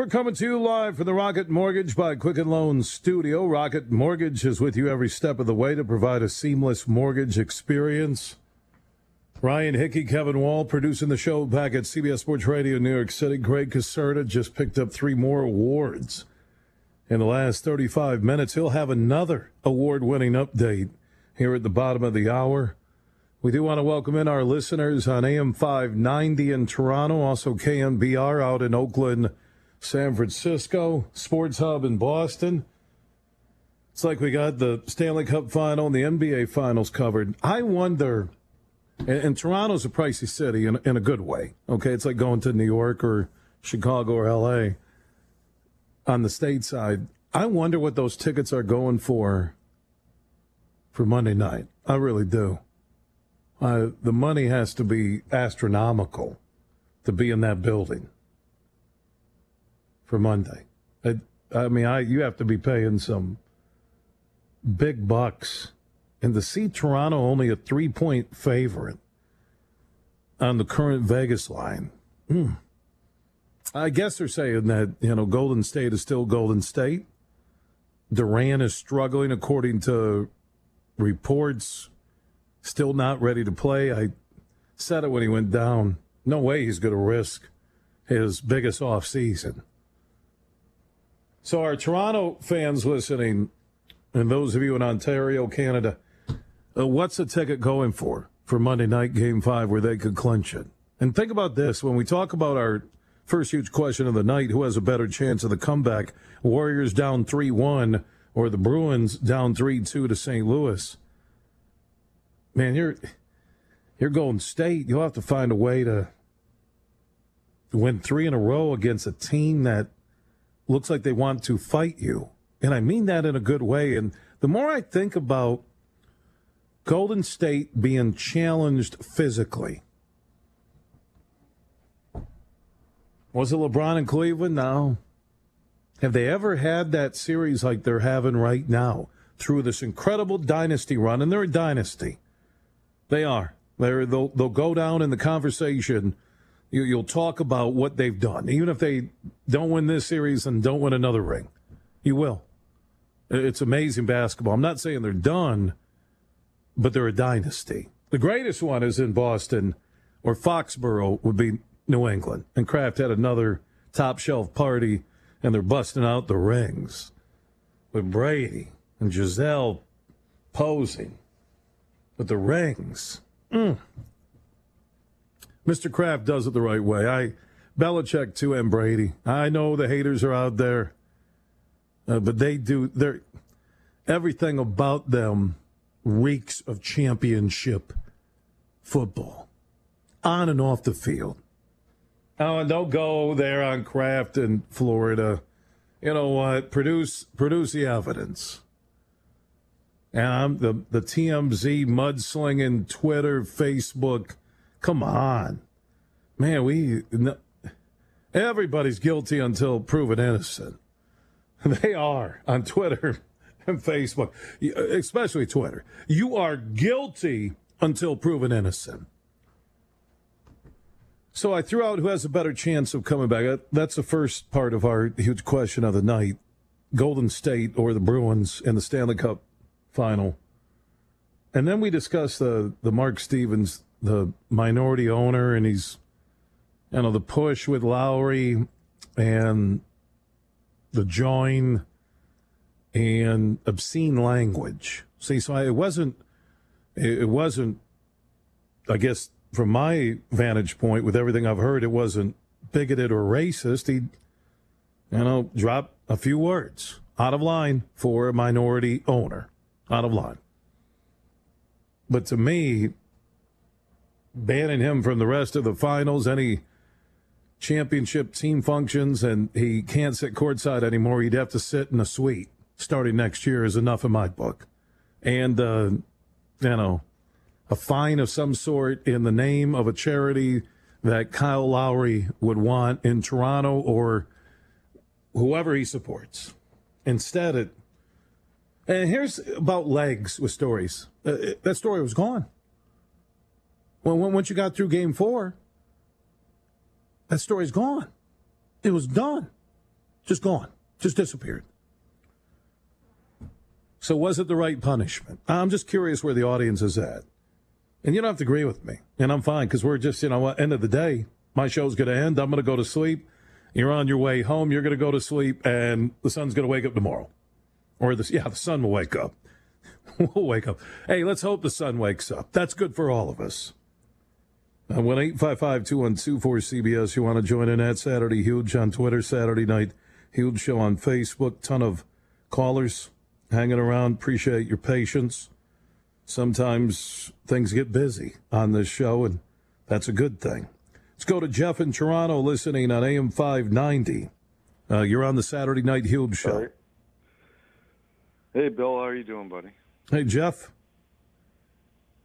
We're coming to you live from the Rocket Mortgage by Quicken Loans studio. Rocket Mortgage is with you every step of the way to provide a seamless mortgage experience. Ryan Hickey, Kevin Wall producing the show back at CBS Sports Radio New York City. Greg Caserta just picked up three more awards in the last 35 minutes. He'll have another award winning update here at the bottom of the hour. We do want to welcome in our listeners on AM 590 in Toronto, also KNBR out in Oakland. San Francisco, Sports Hub in Boston. It's like we got the Stanley Cup final and the NBA finals covered. I wonder, and, and Toronto's a pricey city in, in a good way. Okay, it's like going to New York or Chicago or LA on the state side. I wonder what those tickets are going for for Monday night. I really do. Uh, the money has to be astronomical to be in that building for Monday. I, I mean, I you have to be paying some big bucks, and to see Toronto only a three point favorite on the current Vegas line. Hmm. I guess they're saying that you know Golden State is still Golden State. Durant is struggling according to reports. Still not ready to play. I said it when he went down. No way he's going to risk his biggest off season. So, our Toronto fans listening, and those of you in Ontario, Canada, uh, what's the ticket going for for Monday night game five where they could clinch it? And think about this when we talk about our first huge question of the night who has a better chance of the comeback? Warriors down 3 1 or the Bruins down 3 2 to St. Louis? Man, you're, you're Golden State. You'll have to find a way to win three in a row against a team that looks like they want to fight you. And I mean that in a good way. And the more I think about Golden State being challenged physically, was it LeBron and Cleveland? No. Have they ever had that series like they're having right now through this incredible dynasty run? And they're a dynasty. They are. They're, they'll, they'll go down in the conversation you, you'll talk about what they've done, even if they don't win this series and don't win another ring. You will. It's amazing basketball. I'm not saying they're done, but they're a dynasty. The greatest one is in Boston, or Foxborough would be New England. And Kraft had another top shelf party, and they're busting out the rings with Brady and Gisele posing with the rings. Mm. Mr. Kraft does it the right way. I Belichick too and Brady. I know the haters are out there, uh, but they do. They're everything about them reeks of championship football, on and off the field. Oh, and don't go there on Kraft in Florida. You know what? Produce produce the evidence. And I'm the the TMZ mudslinging Twitter, Facebook Come on. Man, we. No, everybody's guilty until proven innocent. They are on Twitter and Facebook, especially Twitter. You are guilty until proven innocent. So I threw out who has a better chance of coming back. That's the first part of our huge question of the night Golden State or the Bruins in the Stanley Cup final. And then we discussed the, the Mark Stevens the minority owner, and he's you know the push with Lowry and the join and obscene language. See, so it wasn't it wasn't I guess from my vantage point with everything I've heard, it wasn't bigoted or racist. He you know dropped a few words out of line for a minority owner. Out of line. But to me, banning him from the rest of the finals, any championship team functions, and he can't sit courtside anymore. He'd have to sit in a suite starting next year is enough in my book. And, uh, you know, a fine of some sort in the name of a charity that Kyle Lowry would want in Toronto or whoever he supports. Instead, it. And here's about legs with stories. Uh, that story was gone. Well, once you got through game four, that story's gone. It was done. just gone, just disappeared. So was it the right punishment? I'm just curious where the audience is at. And you don't have to agree with me. And I'm fine because we're just, you know, end of the day, my show's going to end. I'm going to go to sleep. You're on your way home. You're going to go to sleep, and the sun's going to wake up tomorrow. Or the yeah, the sun will wake up. we'll wake up. Hey, let's hope the sun wakes up. That's good for all of us. One eight five five two one two four CBS. You want to join in at Saturday Huge on Twitter, Saturday night Huge Show on Facebook. Ton of callers hanging around. Appreciate your patience. Sometimes things get busy on this show, and that's a good thing. Let's go to Jeff in Toronto listening on AM 590. Uh, you're on the Saturday Night Huge Show. Hey, Bill. How are you doing, buddy? Hey, Jeff.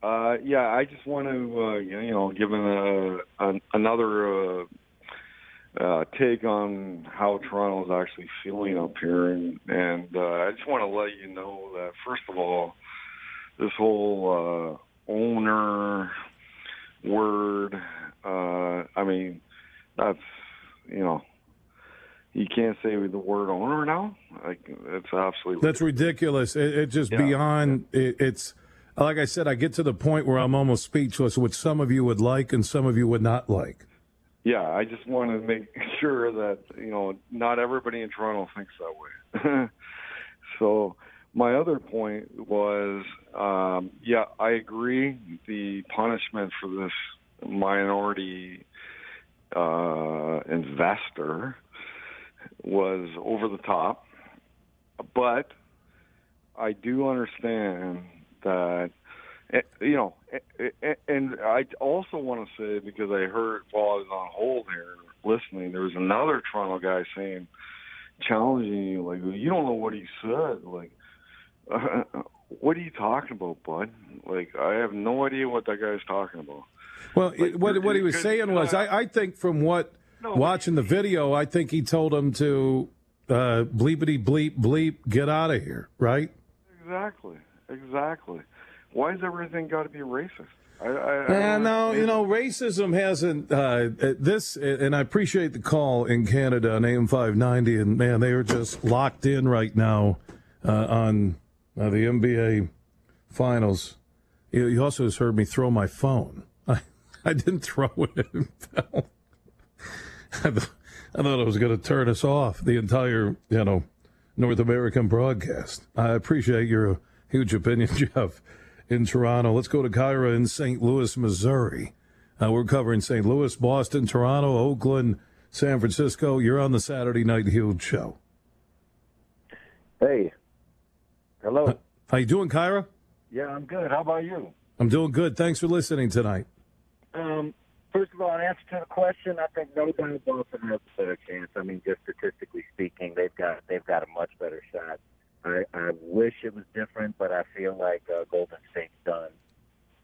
Uh, yeah, I just want to, uh, you know, give an, uh, an, another uh, uh, take on how Toronto is actually feeling up here, and, and uh, I just want to let you know that first of all, this whole uh, owner word, uh, I mean, that's you know, you can't say the word owner now. Like it's absolutely that's ridiculous. It, it just yeah. beyond. It, it's like I said, I get to the point where I'm almost speechless, which some of you would like and some of you would not like yeah, I just want to make sure that you know not everybody in Toronto thinks that way. so my other point was, um, yeah, I agree. The punishment for this minority uh, investor was over the top, but I do understand that Eh, you know, and I also want to say because I heard while I was on hold here listening, there was another Toronto guy saying, challenging you, like you don't know what he said, like. Uh, what are you talking about, bud? Like, I have no idea what that guy's talking about. Well, like, what what he was saying was, I, I think from what no, watching the video, I think he told him to uh, bleepity bleep bleep, get out of here, right? Exactly, exactly why has everything got to be racist? I, I, I no, you know, racism hasn't. Uh, this, and I appreciate the call in Canada on AM 590, and man, they are just locked in right now uh, on uh, the NBA Finals. You, you, also just heard me throw my phone. I, I didn't throw it; it fell. I, th- I thought it was going to turn us off the entire, you know, North American broadcast. I appreciate your huge opinion, Jeff in Toronto. Let's go to Kyra in St. Louis, Missouri. Uh, we're covering St. Louis, Boston, Toronto, Oakland, San Francisco. You're on the Saturday Night Huge show. Hey. Hello. Uh, how you doing, Kyra? Yeah, I'm good. How about you? I'm doing good. Thanks for listening tonight. Um, first of all, in answer to the question, I think nobody in Boston has a better chance. I mean, just statistically speaking, they've got they've got a much better shot I, I wish it was different, but I feel like uh, Golden State's done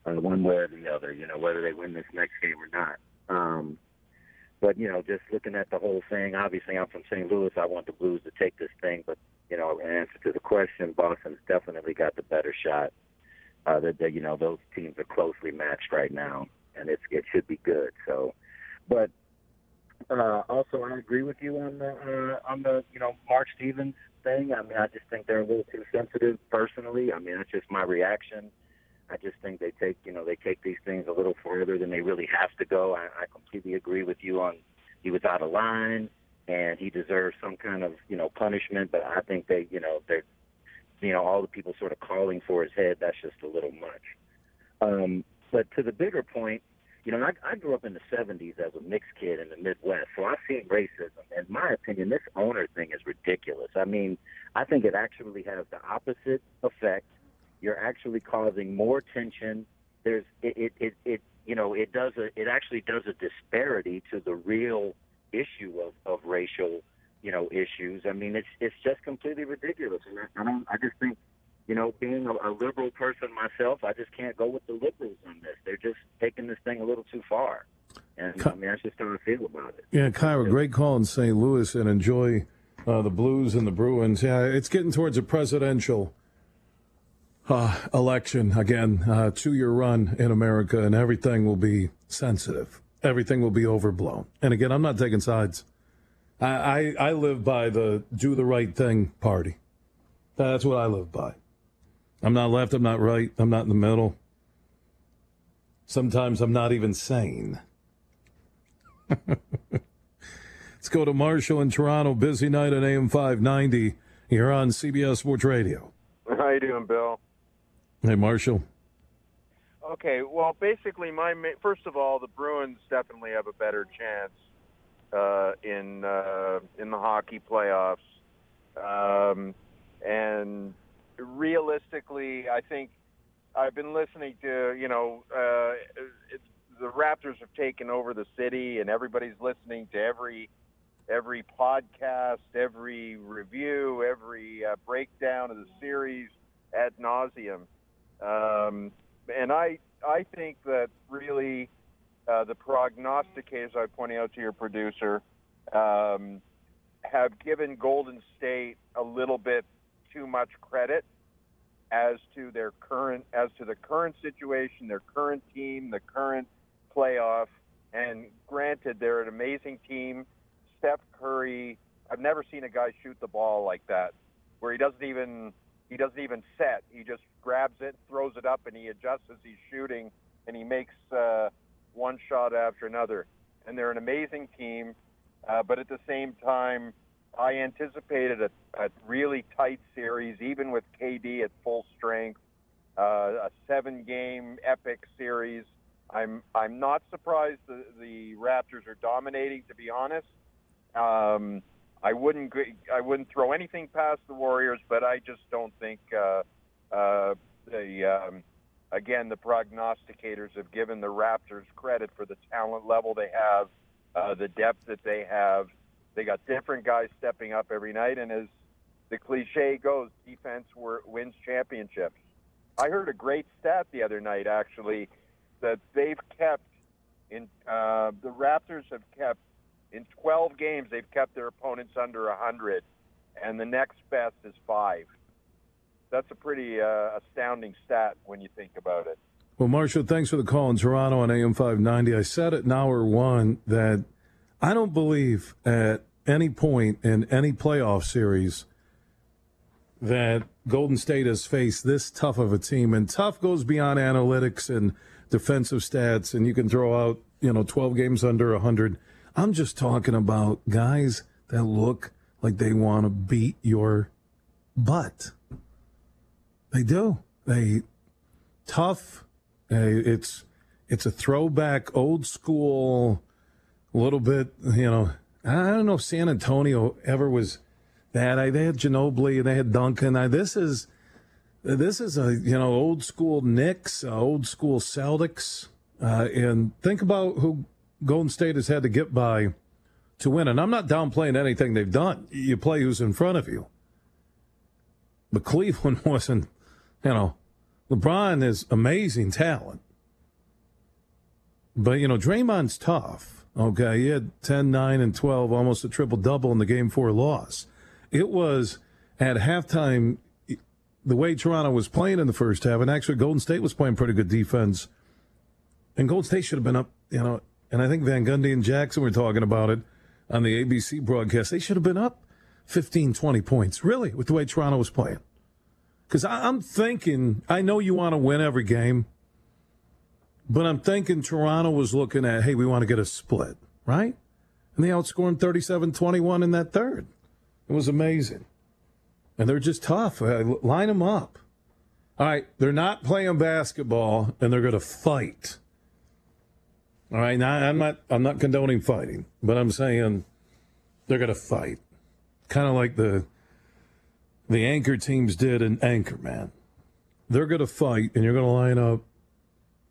uh, one way or the other. You know, whether they win this next game or not. Um, but you know, just looking at the whole thing, obviously I'm from St. Louis. I want the Blues to take this thing, but you know, in answer to the question, Boston's definitely got the better shot. Uh, that, that you know, those teams are closely matched right now, and it's it should be good. So, but uh, also, I agree with you on the uh, on the you know Mark Stevens thing. I mean, I just think they're a little too sensitive personally. I mean, that's just my reaction. I just think they take, you know, they take these things a little further than they really have to go. I, I completely agree with you on he was out of line and he deserves some kind of, you know, punishment. But I think they, you know, they're, you know, all the people sort of calling for his head. That's just a little much. Um, but to the bigger point, you know, I, I grew up in the 70s as a mixed kid in the Midwest, so I've seen racism. In my opinion, this owner thing is ridiculous. I mean, I think it actually has the opposite effect. You're actually causing more tension. There's it, it, it, it you know, it does a, it actually does a disparity to the real issue of, of racial, you know, issues. I mean, it's it's just completely ridiculous, and I, I don't. I just think you know, being a, a liberal person myself, I just can't go with the liberals on this. They're just taking this thing a little too far. And I mean, that's just how I feel about it. Yeah, Kyra, great call in St. Louis and enjoy uh, the Blues and the Bruins. Yeah, it's getting towards a presidential uh, election again, uh, two year run in America, and everything will be sensitive. Everything will be overblown. And again, I'm not taking sides. I, I, I live by the do the right thing party. That's what I live by. I'm not left, I'm not right, I'm not in the middle. Sometimes I'm not even sane. Let's go to Marshall in Toronto. Busy night at AM 590. You're on CBS Sports Radio. How you doing, Bill? Hey, Marshall. Okay, well, basically, my first of all, the Bruins definitely have a better chance uh, in uh, in the hockey playoffs, um, and realistically, I think I've been listening to you know uh, it's, the Raptors have taken over the city, and everybody's listening to every every podcast, every review, every uh, breakdown of the series ad nauseum. Um, and I I think that really uh, the prognosticators I pointing out to your producer um, have given Golden State a little bit too much credit as to their current as to the current situation, their current team, the current playoff. And granted, they're an amazing team. Steph Curry, I've never seen a guy shoot the ball like that, where he doesn't even he doesn't even set. He just grabs it, throws it up, and he adjusts as he's shooting, and he makes uh, one shot after another. And they're an amazing team, uh, but at the same time, I anticipated a, a really tight series, even with KD at full strength, uh, a seven-game epic series. I'm I'm not surprised the, the Raptors are dominating. To be honest, um, I wouldn't I wouldn't throw anything past the Warriors, but I just don't think uh, uh, the um, again the prognosticators have given the Raptors credit for the talent level they have, uh, the depth that they have. They got different guys stepping up every night, and as the cliche goes, defense wins championships. I heard a great stat the other night actually that they've kept in uh, the Raptors have kept in 12 games, they've kept their opponents under 100, and the next best is five. That's a pretty uh, astounding stat when you think about it. Well, Marshall, thanks for the call in Toronto on AM 590. I said in hour one that I don't believe at any point in any playoff series that Golden State has faced this tough of a team. And tough goes beyond analytics and defensive stats, and you can throw out, you know, 12 games under 100 I'm just talking about guys that look like they want to beat your butt. They do. They tough. It's it's a throwback, old school, a little bit. You know, I don't know if San Antonio ever was that. I, they had Ginobili, they had Duncan. I, this is this is a you know old school Knicks, uh, old school Celtics, uh, and think about who Golden State has had to get by to win. And I'm not downplaying anything they've done. You play who's in front of you. But Cleveland wasn't, you know, LeBron is amazing talent. But, you know, Draymond's tough. Okay. He had 10, 9, and 12, almost a triple double in the game four loss. It was at halftime, the way Toronto was playing in the first half, and actually Golden State was playing pretty good defense. And Golden State should have been up, you know, and I think Van Gundy and Jackson were talking about it on the ABC broadcast. They should have been up 15, 20 points, really, with the way Toronto was playing. Because I'm thinking, I know you want to win every game, but I'm thinking Toronto was looking at, hey, we want to get a split, right? And they outscored 37 21 in that third. It was amazing. And they're just tough. Uh, line them up. All right, they're not playing basketball, and they're going to fight. All right, now I'm not I'm not condoning fighting, but I'm saying they're going to fight, kind of like the the anchor teams did in Anchorman. They're going to fight, and you're going to line up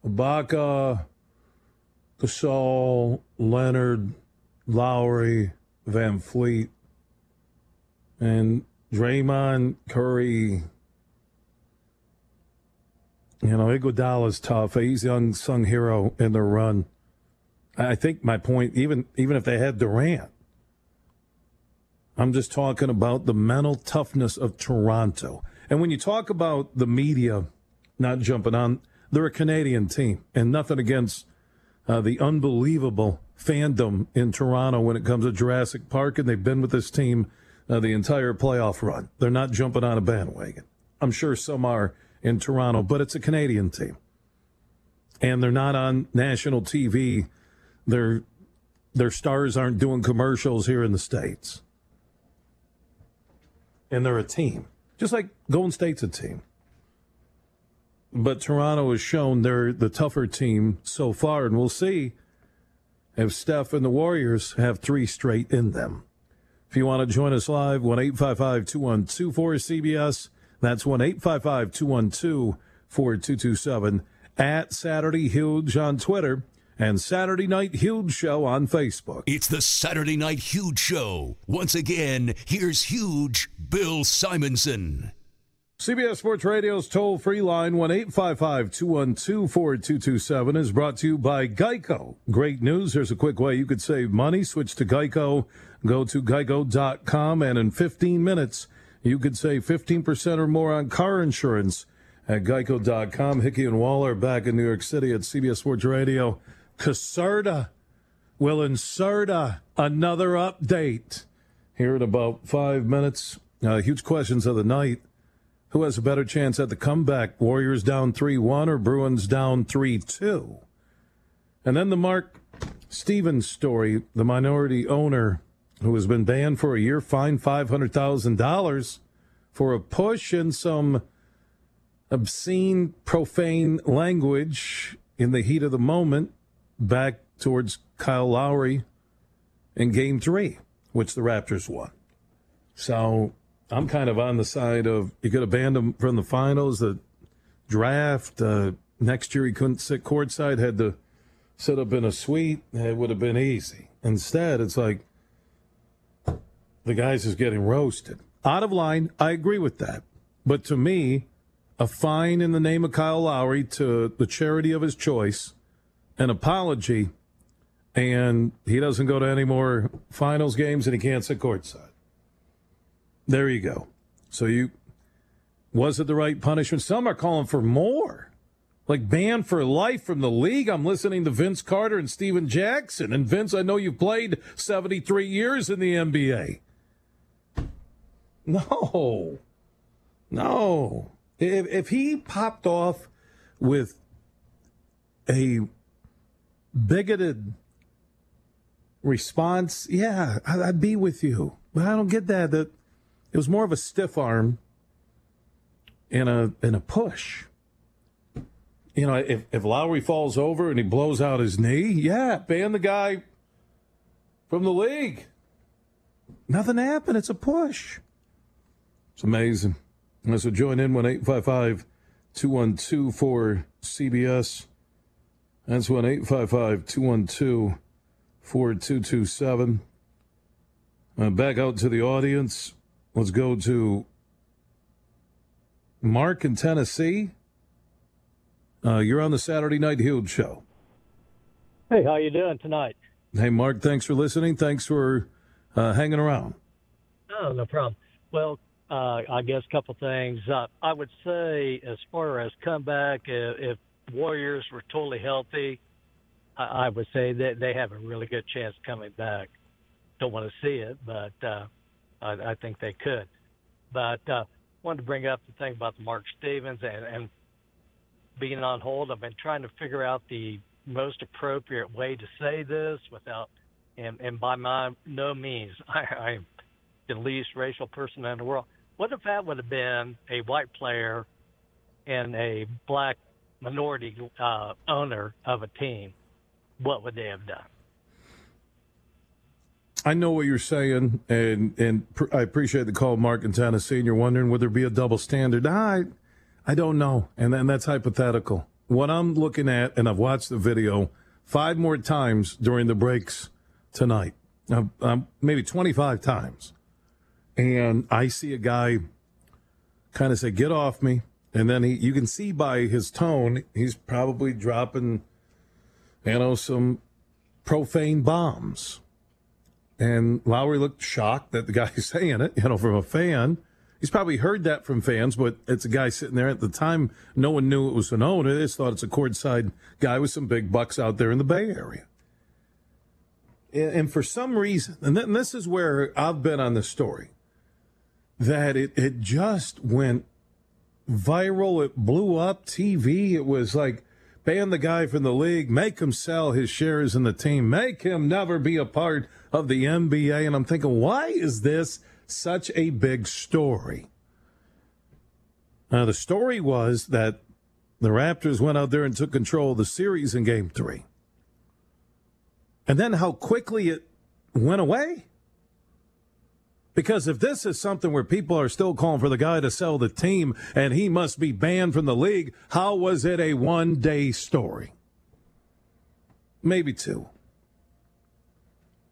Ibaka, Gasol, Leonard, Lowry, VanVleet, and Draymond, Curry. You know, Iguodala's tough. He's the unsung hero in the run. I think my point, even even if they had Durant, I'm just talking about the mental toughness of Toronto. And when you talk about the media not jumping on, they're a Canadian team, and nothing against uh, the unbelievable fandom in Toronto when it comes to Jurassic Park, and they've been with this team uh, the entire playoff run. They're not jumping on a bandwagon. I'm sure some are in Toronto, but it's a Canadian team. And they're not on national TV. Their their stars aren't doing commercials here in the States. And they're a team. Just like Golden State's a team. But Toronto has shown they're the tougher team so far, and we'll see if Steph and the Warriors have three straight in them. If you want to join us live, 1 855 212 cbs That's 1 855 212 4227. At Saturday Huge on Twitter and Saturday Night Huge Show on Facebook. It's the Saturday Night Huge Show. Once again, here's Huge Bill Simonson. CBS Sports Radio's toll free line, 1 855 212 4227, is brought to you by Geico. Great news. There's a quick way you could save money. Switch to Geico. Go to geico.com, and in 15 minutes, you could save 15% or more on car insurance at geico.com. Hickey and Waller back in New York City at CBS Sports Radio. Caserta will insert another update here in about five minutes. Uh, huge questions of the night. Who has a better chance at the comeback? Warriors down 3 1 or Bruins down 3 2? And then the Mark Stevens story, the minority owner who has been banned for a year, fined $500,000 for a push and some obscene, profane language in the heat of the moment back towards Kyle Lowry in game three, which the Raptors won. So I'm kind of on the side of you could have banned him from the finals, the draft. Uh, next year he couldn't sit courtside, had to sit up in a suite. It would have been easy. Instead, it's like the guy's is getting roasted. Out of line, I agree with that. But to me, a fine in the name of Kyle Lowry to the charity of his choice, an apology, and he doesn't go to any more finals games and he can't sit courtside. There you go. So you was it the right punishment? Some are calling for more. Like banned for life from the league. I'm listening to Vince Carter and Stephen Jackson. And Vince, I know you've played 73 years in the NBA. No. No. If, if he popped off with a bigoted response, yeah, I'd be with you. But I don't get that. That it was more of a stiff arm and a and a push. You know, if, if Lowry falls over and he blows out his knee, yeah, ban the guy from the league. Nothing happened. It's a push. It's amazing. So join in 1 855 212 for CBS. That's 1 855 212 4227. Uh, back out to the audience. Let's go to Mark in Tennessee. Uh, you're on the Saturday Night Huge show. Hey, how you doing tonight? Hey, Mark. Thanks for listening. Thanks for uh, hanging around. Oh, no problem. Well, uh, I guess a couple things. Uh, I would say, as far as comeback, if, if Warriors were totally healthy, I, I would say that they have a really good chance coming back. Don't want to see it, but uh, I, I think they could. But uh, wanted to bring up the thing about the Mark Stevens and, and being on hold. I've been trying to figure out the most appropriate way to say this without, and, and by my no means, I, I'm the least racial person in the world. What if that would have been a white player and a black minority uh, owner of a team? What would they have done? I know what you're saying, and and pr- I appreciate the call, Mark in Tennessee. And you're wondering would there be a double standard? I, I don't know, and then that's hypothetical. What I'm looking at, and I've watched the video five more times during the breaks tonight, um, maybe 25 times, and I see a guy kind of say, "Get off me," and then he, you can see by his tone, he's probably dropping, you know, some profane bombs and Lowry looked shocked that the guy's saying it, you know, from a fan. He's probably heard that from fans, but it's a guy sitting there at the time. No one knew it was an owner. They just thought it's a courtside guy with some big bucks out there in the Bay Area. And for some reason, and this is where I've been on this story, that it, it just went viral. It blew up TV. It was like, ban the guy from the league, make him sell his shares in the team, make him never be a part of the NBA. And I'm thinking, why is this such a big story? Now, the story was that the Raptors went out there and took control of the series in game three. And then how quickly it went away. Because if this is something where people are still calling for the guy to sell the team and he must be banned from the league, how was it a one day story? Maybe two.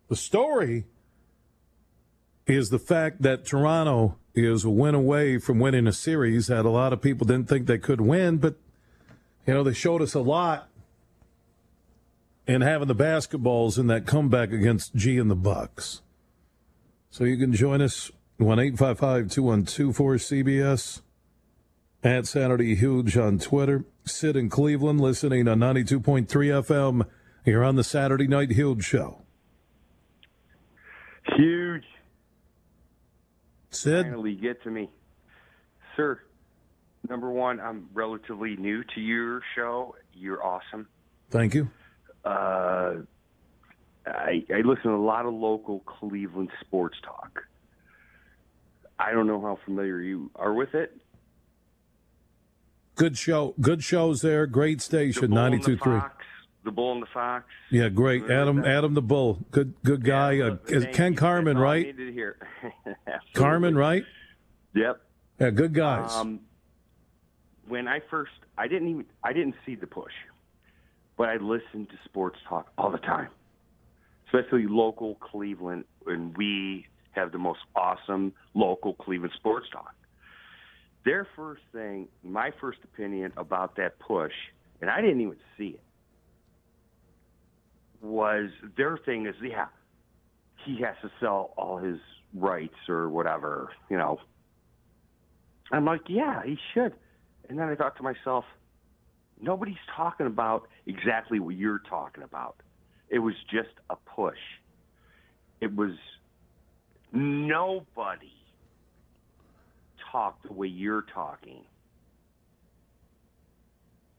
The story is the fact that Toronto is a win away from winning a series that a lot of people didn't think they could win, but you know, they showed us a lot in having the basketballs in that comeback against G and the Bucks. So you can join us 1 855 212 cbs at Saturday Huge on Twitter. Sid in Cleveland listening on 92.3 FM here on the Saturday Night Huge Show. Huge. Sid? Finally get to me. Sir, number one, I'm relatively new to your show. You're awesome. Thank you. Uh, I, I listen to a lot of local Cleveland sports talk. I don't know how familiar you are with it. Good show. Good shows there. Great station. Ninety two three. The Bull and the Fox. Yeah, great. Adam Adam the Bull. Good good guy. Yeah, uh, Ken Carman, right? Carman, right? Yep. Yeah, good guys. Um, when I first, I didn't even, I didn't see the push, but I listened to sports talk all the time especially local Cleveland, and we have the most awesome local Cleveland sports talk. Their first thing, my first opinion about that push, and I didn't even see it, was their thing is, yeah, he has to sell all his rights or whatever, you know. I'm like, yeah, he should. And then I thought to myself, nobody's talking about exactly what you're talking about. It was just a push. It was nobody talked the way you're talking.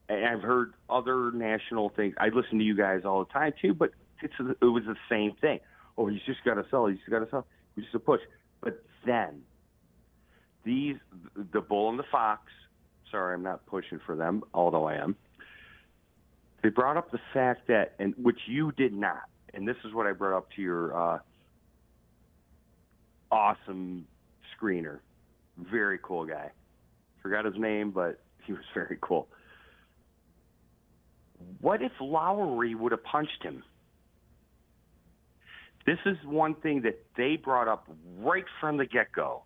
And I've heard other national things. I listen to you guys all the time too, but it's it was the same thing. Oh, he's just got to sell. He's got to sell. It's just a push. But then these, the bull and the fox. Sorry, I'm not pushing for them, although I am they brought up the fact that, and which you did not, and this is what I brought up to your uh, awesome screener, very cool guy. Forgot his name, but he was very cool. What if Lowry would have punched him? This is one thing that they brought up right from the get go.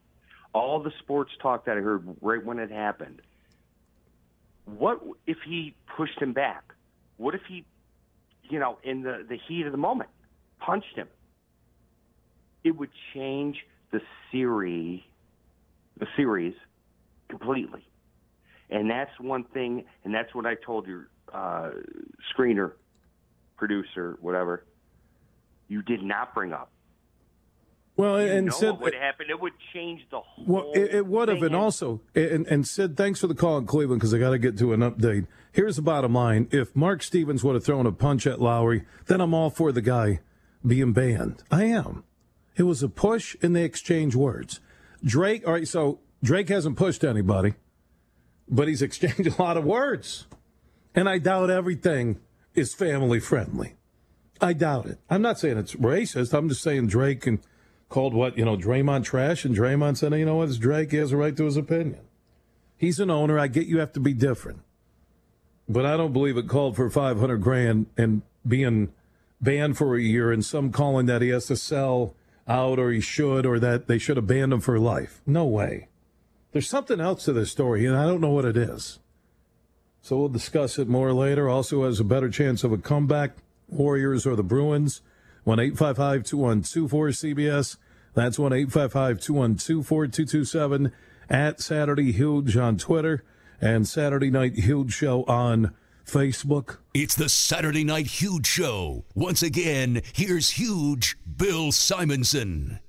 All the sports talk that I heard right when it happened. What if he pushed him back? What if he, you know, in the, the heat of the moment, punched him? It would change the series, the series completely. And that's one thing, and that's what I told your uh, screener, producer, whatever. You did not bring up. Well, you and Sid, what would happen? It would change the whole. Well, it, it would have, and also, and, and Sid, thanks for the call in Cleveland because I got to get to an update. Here's the bottom line: if Mark Stevens would have thrown a punch at Lowry, then I'm all for the guy being banned. I am. It was a push, and they exchange words. Drake, all right, so Drake hasn't pushed anybody, but he's exchanged a lot of words, and I doubt everything is family friendly. I doubt it. I'm not saying it's racist. I'm just saying Drake and called what, you know, Draymond trash, and Draymond said, you know what, it's Drake, he has a right to his opinion. He's an owner. I get you have to be different. But I don't believe it called for 500 grand and being banned for a year and some calling that he has to sell out or he should or that they should have banned him for life. No way. There's something else to this story, and I don't know what it is. So we'll discuss it more later. Also has a better chance of a comeback, Warriors or the Bruins. 1 855 212 cbs that's 1 855 212 4227 at Saturday Huge on Twitter and Saturday Night Huge Show on Facebook. It's the Saturday Night Huge Show. Once again, here's huge Bill Simonson.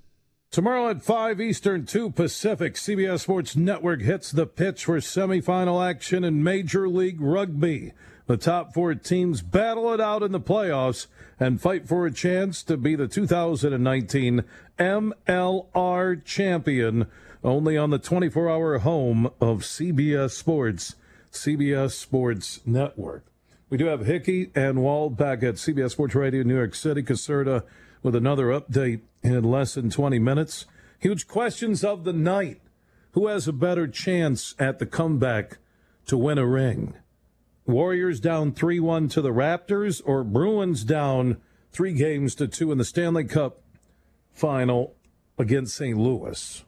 Tomorrow at 5 Eastern, 2 Pacific, CBS Sports Network hits the pitch for semifinal action in Major League Rugby. The top four teams battle it out in the playoffs and fight for a chance to be the 2019 MLR champion, only on the 24 hour home of CBS Sports, CBS Sports Network. We do have Hickey and Wald back at CBS Sports Radio New York City. Caserta with another update in less than 20 minutes. Huge questions of the night. Who has a better chance at the comeback to win a ring? Warriors down 3 1 to the Raptors, or Bruins down three games to two in the Stanley Cup final against St. Louis?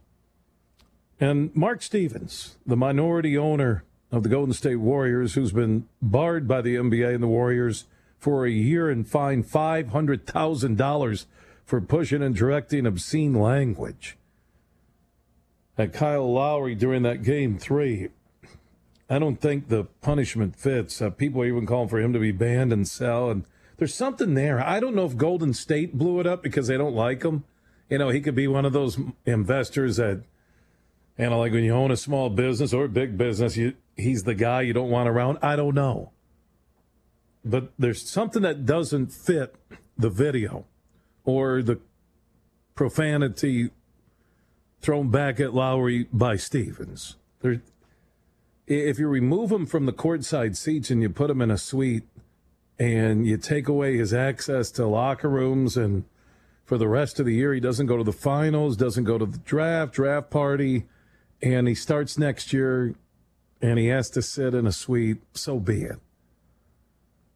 And Mark Stevens, the minority owner of the Golden State Warriors, who's been barred by the NBA and the Warriors for a year and fined $500,000 for pushing and directing obscene language. At Kyle Lowry during that game three, I don't think the punishment fits. Uh, people are even calling for him to be banned and sell. And there's something there. I don't know if Golden State blew it up because they don't like him. You know, he could be one of those investors that, know, like when you own a small business or a big business, you, he's the guy you don't want around. I don't know. But there's something that doesn't fit the video or the profanity thrown back at Lowry by Stevens. There, if you remove him from the courtside seats and you put him in a suite and you take away his access to locker rooms and for the rest of the year he doesn't go to the finals, doesn't go to the draft, draft party, and he starts next year and he has to sit in a suite, so be it.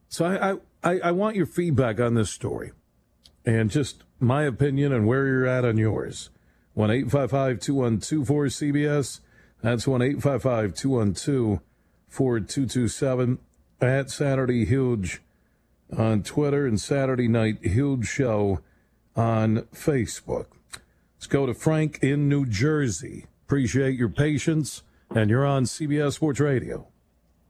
So I, I, I want your feedback on this story and just my opinion and where you're at on yours. 1 855 212 cbs That's 1 855 212 4227 at Saturday Huge on Twitter and Saturday Night Huge Show on Facebook. Let's go to Frank in New Jersey. Appreciate your patience, and you're on CBS Sports Radio.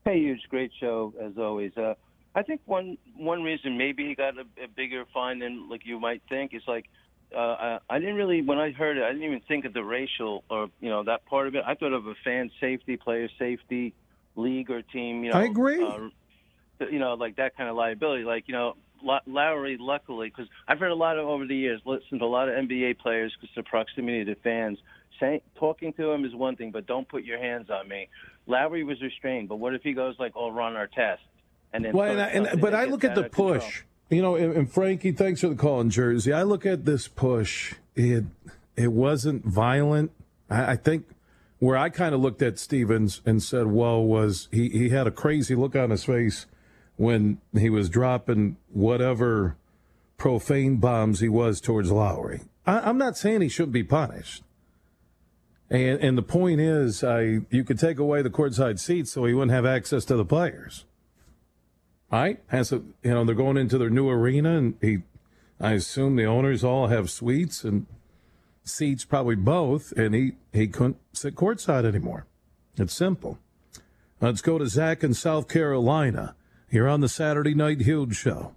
Hey, huge, great show as always. Uh, I think one one reason maybe he got a, a bigger fine than like you might think is like uh, I, I didn't really when I heard it I didn't even think of the racial or you know that part of it. I thought of a fan safety, player safety, league or team. You know, I agree. Uh, you know, like that kind of liability. Like you know, Lowry, luckily, because I've heard a lot of over the years, listened to a lot of NBA players because the proximity to fans. Talking to him is one thing, but don't put your hands on me. Lowry was restrained, but what if he goes like, "Oh, run our test," and then well, and I, and, but I look at the push. Control. You know, and, and Frankie, thanks for the call in Jersey. I look at this push. It it wasn't violent. I, I think where I kind of looked at Stevens and said, "Whoa," was he? He had a crazy look on his face when he was dropping whatever profane bombs he was towards Lowry. I, am not saying he shouldn't be punished. And and the point is, I you could take away the courtside seats so he wouldn't have access to the players. Right? Has a, you know they're going into their new arena, and he, I assume the owners all have suites and seats, probably both, and he he couldn't sit courtside anymore. It's simple. Let's go to Zach in South Carolina. You're on the Saturday Night Huge Show.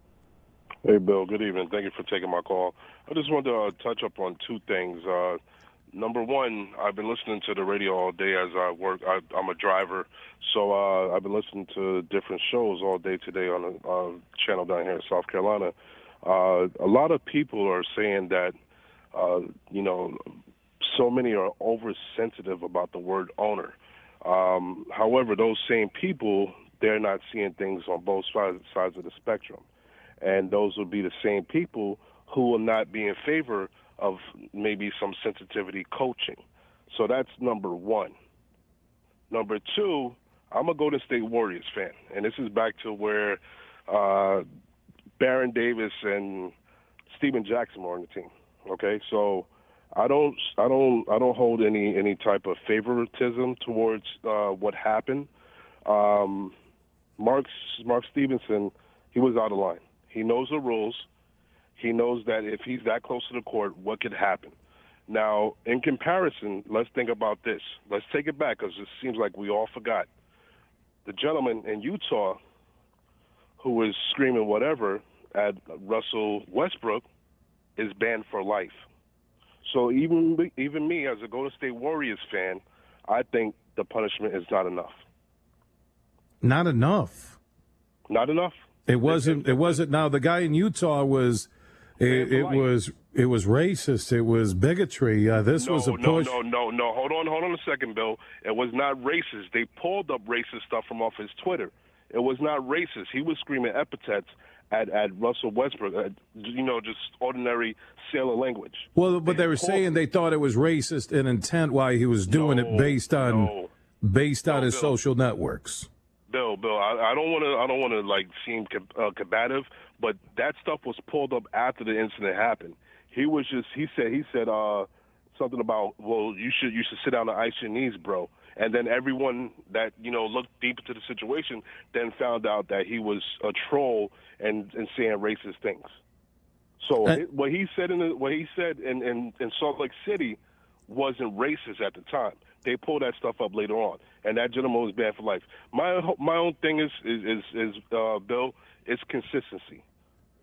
Hey, Bill. Good evening. Thank you for taking my call. I just wanted to uh, touch up on two things. Uh, number one, I've been listening to the radio all day as I work. I, am a driver, so uh, I've been listening to different shows all day today on a uh, channel down here in South Carolina. Uh, a lot of people are saying that, uh, you know, so many are oversensitive about the word owner. Um, however, those same people they're not seeing things on both sides, sides of the spectrum. And those will be the same people who will not be in favor of maybe some sensitivity coaching. So that's number one. Number two, I'm a Golden State Warriors fan, and this is back to where uh, Baron Davis and Stephen Jackson were on the team. Okay, so I don't, I don't, I don't hold any any type of favoritism towards uh, what happened. Um, Mark Mark Stevenson, he was out of line. He knows the rules. He knows that if he's that close to the court, what could happen. Now, in comparison, let's think about this. Let's take it back because it seems like we all forgot. The gentleman in Utah who was screaming whatever at Russell Westbrook is banned for life. So even even me as a Golden State Warriors fan, I think the punishment is not enough. Not enough. Not enough. It wasn't. It wasn't. Now the guy in Utah was. It, it was. It was racist. It was bigotry. Uh, this no, was a push. No, no, no, no. Hold on, hold on a second, Bill. It was not racist. They pulled up racist stuff from off his Twitter. It was not racist. He was screaming epithets at, at Russell Westbrook. At, you know, just ordinary sailor language. Well, but they, they were saying they thought it was racist in intent why he was doing no, it based on no. based on No, his Bill. social networks. Bill, Bill, I, I don't want to, I don't want to like seem uh, combative, but that stuff was pulled up after the incident happened. He was just, he said, he said uh, something about, well, you should, you should sit down and ice your knees, bro. And then everyone that you know looked deep into the situation then found out that he was a troll and and saying racist things. So Uh, it, what he said in the, what he said in, in in Salt Lake City wasn't racist at the time. They pull that stuff up later on, and that gentleman was banned for life. My my own thing is is is, is uh, Bill is consistency.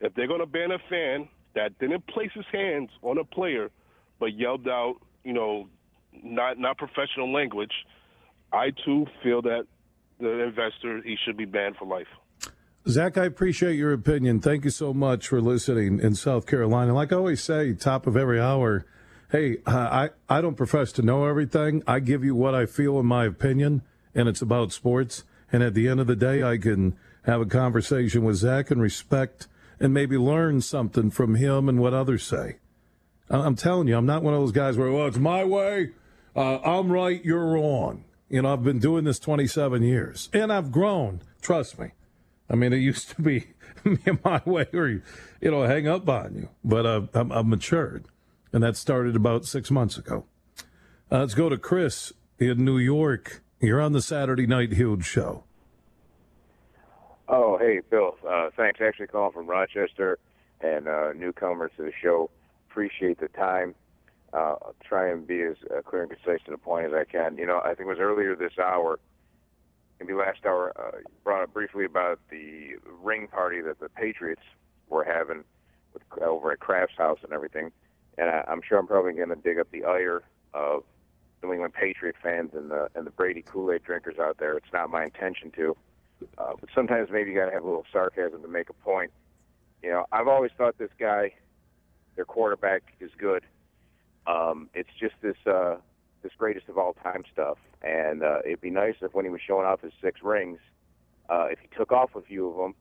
If they're to ban a fan that didn't place his hands on a player but yelled out, you know, not not professional language, I too feel that the investor he should be banned for life. Zach, I appreciate your opinion. Thank you so much for listening in South Carolina. Like I always say, top of every hour, hey, uh, I, I don't profess to know everything. I give you what I feel in my opinion, and it's about sports. And at the end of the day, I can have a conversation with Zach and respect and maybe learn something from him and what others say. I'm telling you, I'm not one of those guys where, well, it's my way. Uh, I'm right, you're wrong. You know, I've been doing this 27 years and I've grown. Trust me. I mean, it used to be me and my way or, you know, hang up on you, but uh, I'm, I'm matured. And that started about six months ago. Uh, let's go to Chris in New York. You're on the Saturday Night Huge show. Oh, hey, Bill. Uh, thanks. Actually, calling from Rochester and uh, newcomer to the show. Appreciate the time. Uh, I'll try and be as uh, clear and concise to the point as I can. You know, I think it was earlier this hour, maybe last hour, uh, brought up briefly about the ring party that the Patriots were having with, over at Kraft's house and everything. And I, I'm sure I'm probably going to dig up the ire of New England Patriot fans and the and the Brady Kool Aid drinkers out there. It's not my intention to. Uh, but sometimes maybe you got to have a little sarcasm to make a point. You know, I've always thought this guy, their quarterback, is good. Um, it's just this uh, this greatest of all time stuff, and uh, it'd be nice if when he was showing off his six rings, uh, if he took off a few of them,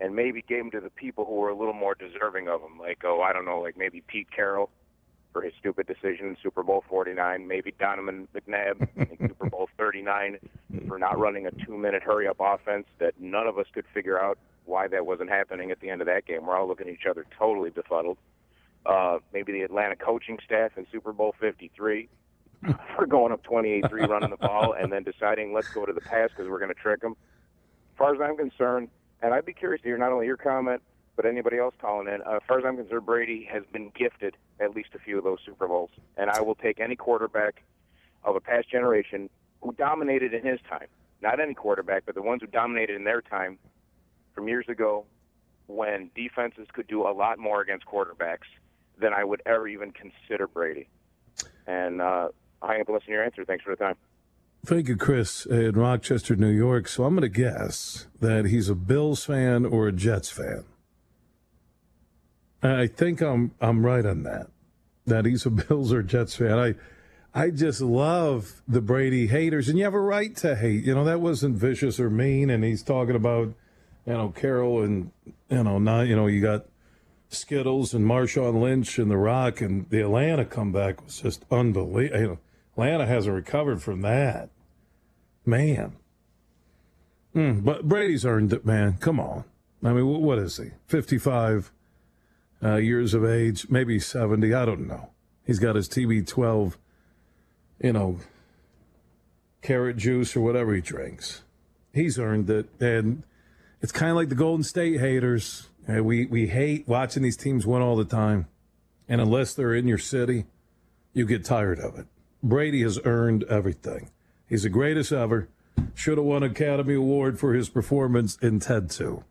and maybe gave them to the people who were a little more deserving of them, like oh, I don't know, like maybe Pete Carroll for his stupid decision in Super Bowl 49, maybe Donovan McNabb in Super Bowl 39 for not running a two-minute hurry-up offense that none of us could figure out why that wasn't happening at the end of that game. We're all looking at each other totally befuddled. Uh, maybe the Atlanta coaching staff in Super Bowl 53 for going up 28-3 running the ball and then deciding let's go to the pass because we're going to trick them. As far as I'm concerned, and I'd be curious to hear not only your comment but anybody else calling in. Uh, as far as I'm concerned, Brady has been gifted at least a few of those Super Bowls, and I will take any quarterback of a past generation who dominated in his time. Not any quarterback, but the ones who dominated in their time from years ago when defenses could do a lot more against quarterbacks than I would ever even consider Brady. And uh, I am listen to your answer. Thanks for the time. Thank you, Chris, in Rochester, New York. So I'm going to guess that he's a Bills fan or a Jets fan. I think I'm I'm right on that. That he's a Bills or Jets fan. I I just love the Brady haters, and you have a right to hate. You know that wasn't vicious or mean. And he's talking about you know Carroll and you know not you know you got Skittles and Marshawn Lynch and The Rock and the Atlanta comeback was just unbelievable. You know, Atlanta hasn't recovered from that, man. Mm, but Brady's earned it, man. Come on. I mean, what is he? Fifty-five uh, years of age, maybe 70. I don't know. He's got his TB12, you know, carrot juice or whatever he drinks. He's earned it. And it's kind of like the Golden State haters. We, we hate watching these teams win all the time. And unless they're in your city, you get tired of it. Brady has earned everything. He's the greatest ever. Should have won Academy Award for his performance in Ted 2.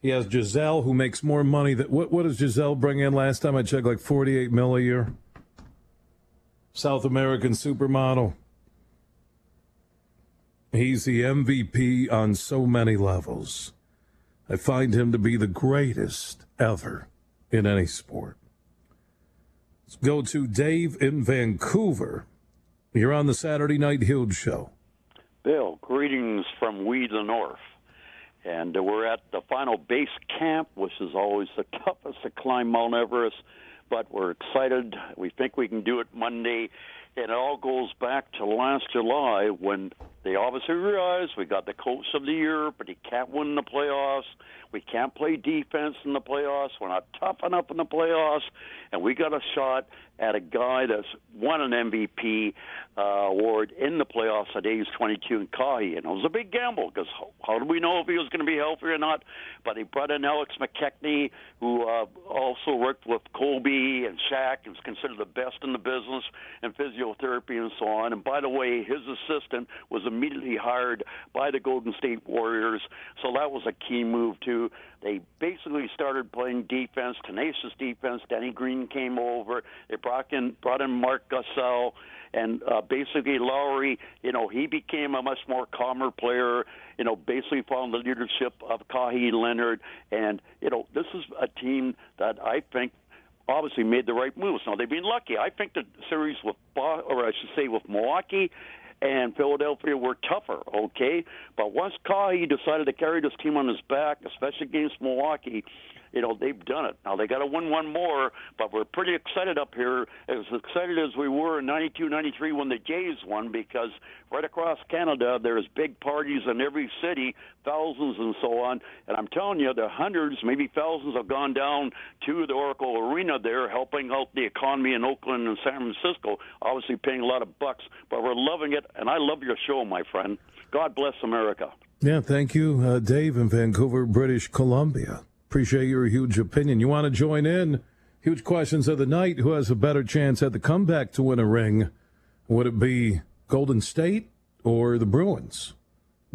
He has Gisele, who makes more money. That what? What does Gisele bring in? Last time I checked, like forty-eight mil a year. South American supermodel. He's the MVP on so many levels. I find him to be the greatest ever in any sport. Let's go to Dave in Vancouver. You're on the Saturday Night Huge Show. Bill, greetings from We the North. And uh, we're at the final base camp, which is always the toughest to climb Mount Everest, but we're excited. We think we can do it Monday. And it all goes back to last July when they obviously realized we got the coach of the year, but he can't win the playoffs. We can't play defense in the playoffs. We're not tough enough in the playoffs. And we got a shot at a guy that's won an MVP uh, award in the playoffs at age 22 in Kawhi. And it was a big gamble because how, how do we know if he was going to be healthy or not? But he brought in Alex McKechnie, who uh, also worked with Kobe and Shaq and is considered the best in the business in physiotherapy and so on. And by the way, his assistant was immediately hired by the Golden State Warriors. So that was a key move, too. They basically started playing defense, tenacious defense. Danny Green came over. They brought in brought in Marc Gasol, and uh, basically Lowry. You know, he became a much more calmer player. You know, basically following the leadership of Kawhi Leonard, and you know, this is a team that I think obviously made the right moves. Now they've been lucky. I think the series with, or I should say, with Milwaukee and Philadelphia were tougher, okay? But once Kawhi decided to carry this team on his back, especially against Milwaukee, you know, they've done it. Now they got to win one more, but we're pretty excited up here, as excited as we were in 92, 93 when the Jays won, because right across Canada there's big parties in every city, thousands and so on. And I'm telling you, the hundreds, maybe thousands have gone down to the Oracle Arena there, helping out the economy in Oakland and San Francisco. Obviously, paying a lot of bucks, but we're loving it, and I love your show, my friend. God bless America. Yeah, thank you, uh, Dave in Vancouver, British Columbia. Appreciate your huge opinion. You want to join in? Huge questions of the night. Who has a better chance at the comeback to win a ring? Would it be Golden State or the Bruins?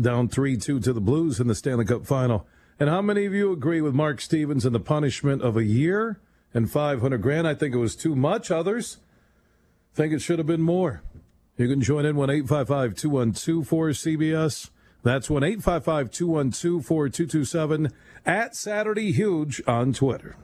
Down 3 2 to the Blues in the Stanley Cup final. And how many of you agree with Mark Stevens and the punishment of a year and 500 grand? I think it was too much. Others think it should have been more. You can join in 1 855 212 cbs That's 1 855 212 4227 at Saturday Huge on Twitter.